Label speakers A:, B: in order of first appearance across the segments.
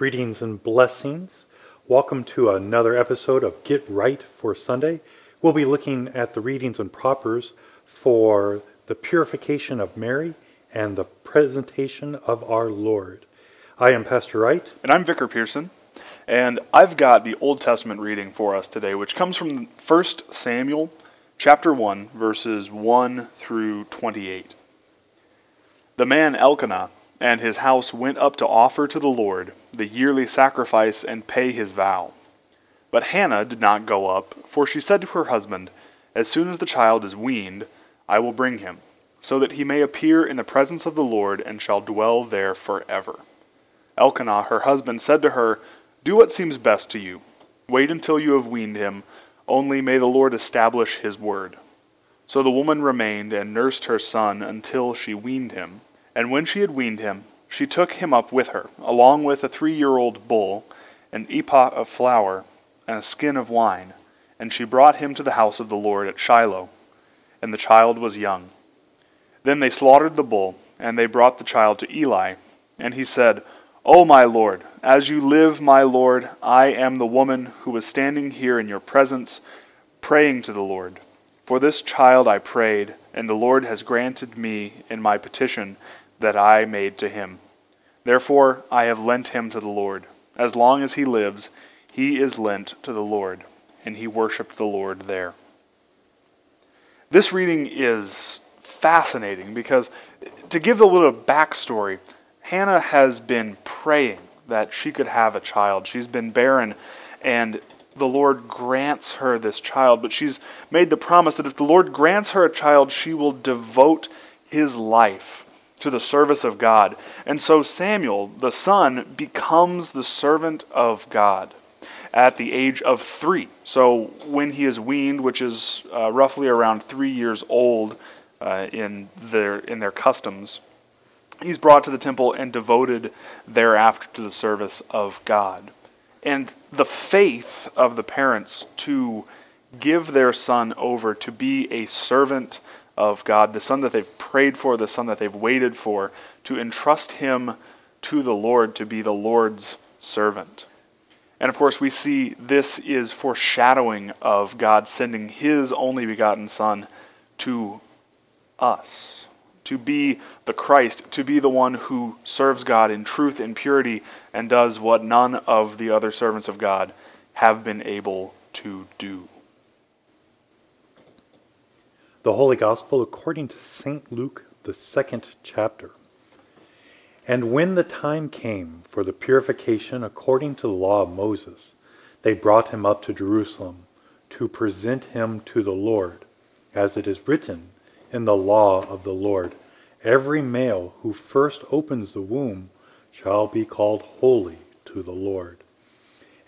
A: Greetings and blessings. Welcome to another episode of Get Right for Sunday. We'll be looking at the readings and propers for the purification of Mary and the presentation of our Lord. I am Pastor Wright.
B: And I'm Vicar Pearson. And I've got the Old Testament reading for us today, which comes from 1 Samuel chapter 1, verses 1 through 28. The man Elkanah and his house went up to offer to the Lord the yearly sacrifice and pay his vow. But Hannah did not go up, for she said to her husband, As soon as the child is weaned, I will bring him, so that he may appear in the presence of the Lord and shall dwell there forever. Elkanah, her husband, said to her, Do what seems best to you. Wait until you have weaned him, only may the Lord establish his word. So the woman remained and nursed her son until she weaned him. And when she had weaned him, she took him up with her, along with a three year old bull, an ephah of flour, and a skin of wine, and she brought him to the house of the Lord at Shiloh. And the child was young. Then they slaughtered the bull, and they brought the child to Eli. And he said, O my Lord, as you live, my Lord, I am the woman who was standing here in your presence, praying to the Lord. For this child I prayed, and the Lord has granted me in my petition that I made to him. Therefore I have lent him to the Lord. As long as he lives, he is lent to the Lord, and he worshiped the Lord there. This reading is fascinating because, to give a little backstory, Hannah has been praying that she could have a child. She's been barren, and the Lord grants her this child, but she's made the promise that if the Lord grants her a child, she will devote his life to the service of God. And so Samuel, the son, becomes the servant of God at the age of three. So when he is weaned, which is uh, roughly around three years old uh, in, their, in their customs, he's brought to the temple and devoted thereafter to the service of God. And the faith of the parents to give their son over to be a servant of God, the son that they've prayed for, the son that they've waited for, to entrust him to the Lord to be the Lord's servant. And of course, we see this is foreshadowing of God sending his only begotten Son to us, to be the Christ, to be the one who serves God in truth and purity and does what none of the other servants of God have been able to do.
A: The Holy Gospel according to St. Luke, the second chapter. And when the time came for the purification according to the law of Moses, they brought him up to Jerusalem to present him to the Lord, as it is written in the law of the Lord Every male who first opens the womb shall be called holy to the Lord,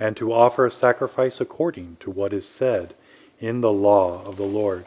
A: and to offer a sacrifice according to what is said in the law of the Lord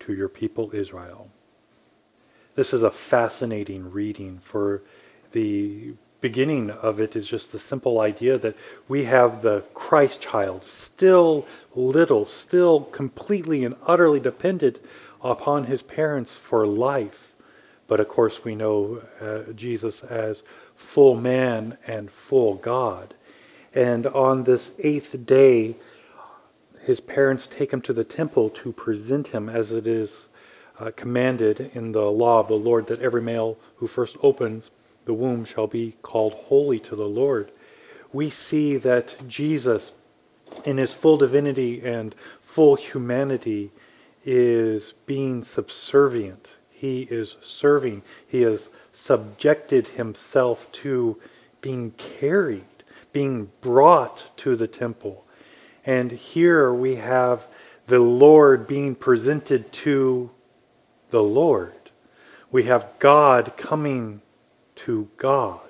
A: to your people Israel. This is a fascinating reading for the beginning of it is just the simple idea that we have the Christ child, still little, still completely and utterly dependent upon his parents for life. But of course, we know uh, Jesus as full man and full God. And on this eighth day, his parents take him to the temple to present him as it is uh, commanded in the law of the Lord that every male who first opens the womb shall be called holy to the Lord. we see that Jesus, in his full divinity and full humanity, is being subservient. He is serving. He has subjected himself to being carried, being brought to the temple. And here we have the Lord being presented to the Lord. We have God coming to God.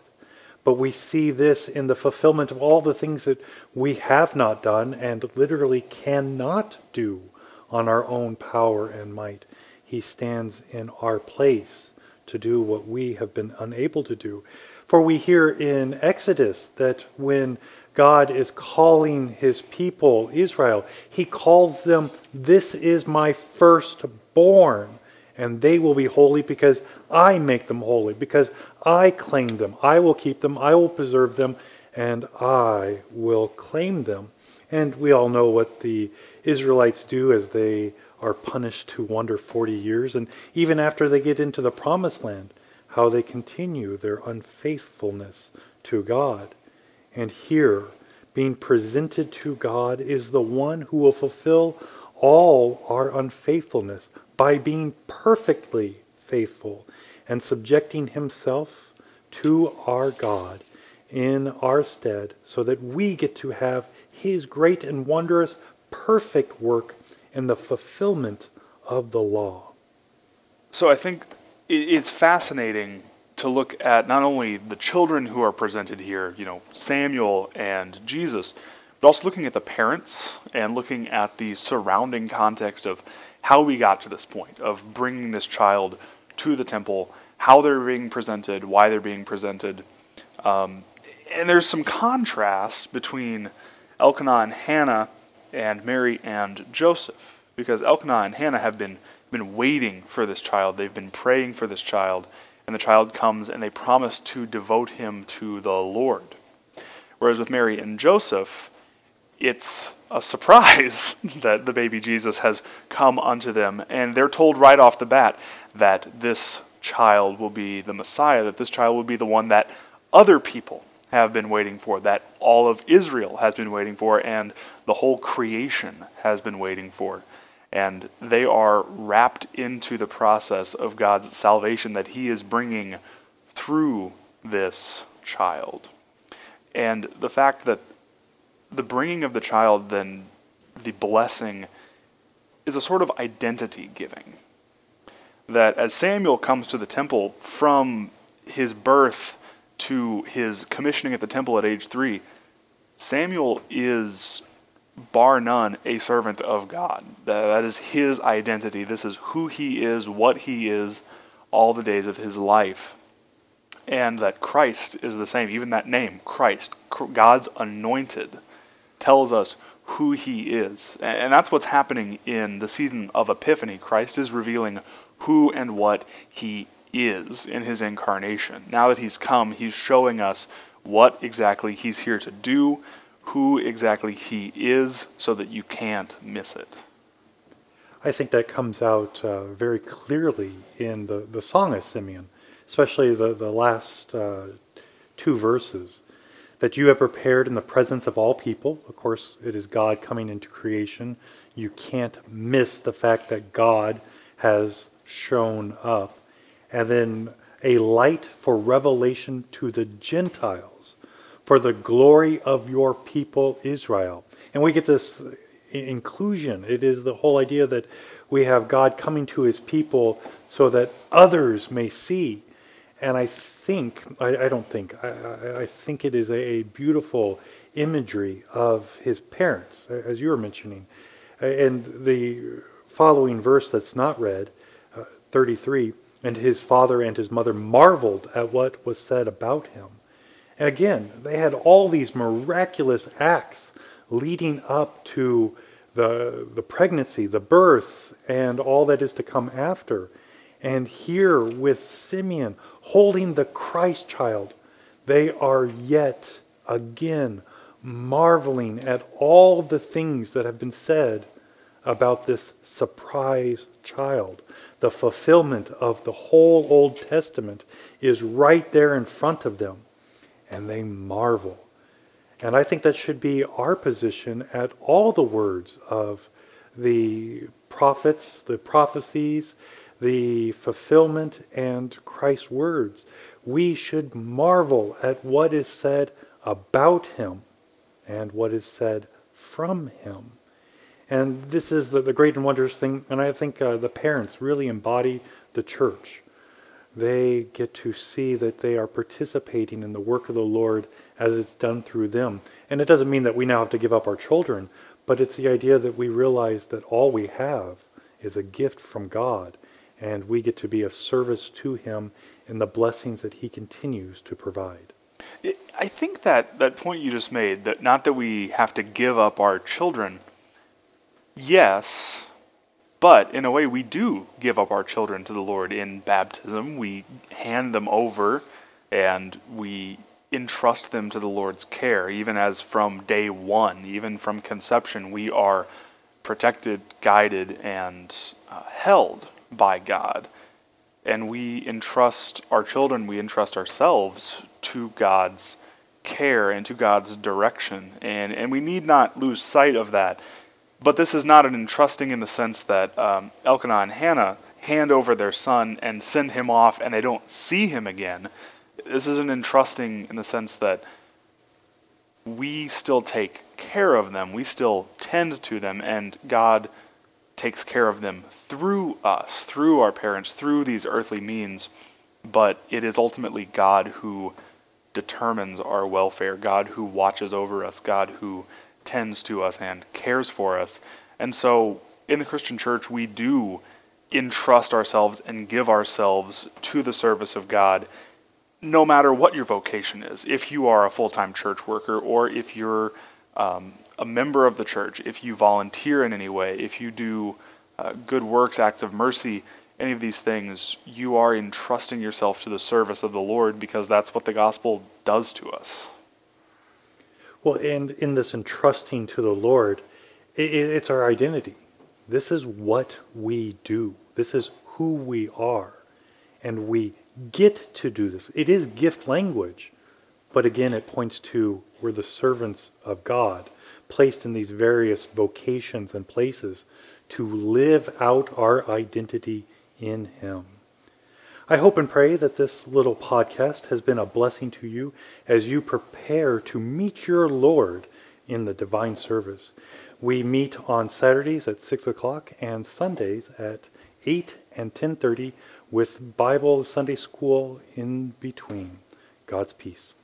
A: But we see this in the fulfillment of all the things that we have not done and literally cannot do on our own power and might. He stands in our place to do what we have been unable to do. For we hear in Exodus that when God is calling his people, Israel, he calls them, This is my firstborn, and they will be holy because I make them holy, because I claim them. I will keep them, I will preserve them, and I will claim them. And we all know what the Israelites do as they are punished to wander 40 years, and even after they get into the promised land, how they continue their unfaithfulness to God. And here, being presented to God is the one who will fulfill all our unfaithfulness by being perfectly faithful and subjecting himself to our God in our stead so that we get to have his great and wondrous perfect work in the fulfillment of the law.
B: So I think it's fascinating to look at not only the children who are presented here, you know, Samuel and Jesus, but also looking at the parents and looking at the surrounding context of how we got to this point of bringing this child to the temple, how they're being presented, why they're being presented. Um, and there's some contrast between Elkanah and Hannah and Mary and Joseph, because Elkanah and Hannah have been, been waiting for this child. They've been praying for this child and the child comes and they promise to devote him to the Lord. Whereas with Mary and Joseph, it's a surprise that the baby Jesus has come unto them, and they're told right off the bat that this child will be the Messiah, that this child will be the one that other people have been waiting for, that all of Israel has been waiting for, and the whole creation has been waiting for and they are wrapped into the process of God's salvation that He is bringing through this child. And the fact that the bringing of the child, then the blessing, is a sort of identity giving. That as Samuel comes to the temple from his birth to his commissioning at the temple at age three, Samuel is bar none, a servant of God. That, that is his identity. This is who he is, what he is, all the days of his life. And that Christ is the same. Even that name, Christ, God's anointed, tells us who he is. And that's what's happening in the season of Epiphany. Christ is revealing who and what he is in his incarnation. Now that he's come, he's showing us what exactly he's here to do, who exactly he is so that you can't miss it.
A: I think that comes out uh, very clearly in the, the Song of Simeon, especially the, the last uh, two verses. That you have prepared in the presence of all people. Of course, it is God coming into creation. You can't miss the fact that God has shown up. And then a light for revelation to the Gentiles for the glory of your people Israel. And we get this inclusion. It is the whole idea that we have God coming to his people so that others may see. And I think, I, I don't think, I, I, think it is a, a, beautiful imagery of his parents, as you were mentioning. And the following verse that's not read, uh, 33, and his father and his mother marveled at what was said about him. And again, they had all these miraculous acts leading up to the, the pregnancy, the birth, and all that is to come after. And here with Simeon holding the Christ child, they are yet again marveling at all the things that have been said about this surprise child. The fulfillment of the whole Old Testament is right there in front of them and they marvel. And I think that should be our position at all the words of the prophets, the prophecies, the fulfillment, and Christ's words. We should marvel at what is said about him and what is said from him. And this is the, the great and wondrous thing, and I think uh, the parents really embody the church. They get to see that they are participating in the work of the Lord as it's done through them. And it doesn't mean that we now have to give up our children, but it's the idea that we realize that all we have is a gift from God, and we get to be of service to Him in the blessings that He continues to provide.
B: I think that that point you just made, that not that we have to give up our children, yes, but in a way we do give up our children to the Lord in baptism. We hand them over and we entrust them to the Lord's care, even as from day one, even from conception, we are protected, guided, and uh, held by God. And we entrust our children, we entrust ourselves to God's care and to God's direction. And, and we need not lose sight of that. But this is not an entrusting in the sense that um, Elkanah and Hannah hand over their son and send him off and they don't see him again. This is an entrusting in the sense that we still take care of them, we still tend to them, and God takes care of them through us, through our parents, through these earthly means. But it is ultimately God who determines our welfare, God who watches over us, God who tends to us and cares for us. And so in the Christian church, we do entrust ourselves and give ourselves to the service of God, no matter what your vocation is. If you are a full time church worker, or if you're um, a member of the church, if you volunteer in any way, if you do uh, good works, acts of mercy, any of these things, you are entrusting yourself to the service of the Lord because that's what the gospel does to us.
A: Well, and in this entrusting to the Lord, it, it's our identity. This is what we do. This is who we are. And we get to do this. It is gift language, but again, it points to we're the servants of God, placed in these various vocations and places to live out our identity in Him. I hope and pray that this little podcast has been a blessing to you as you prepare to meet your Lord in the divine service. We meet on Saturdays at 6 o'clock and Sundays at 8 and 10.30 with Bible Sunday school in between. God's peace.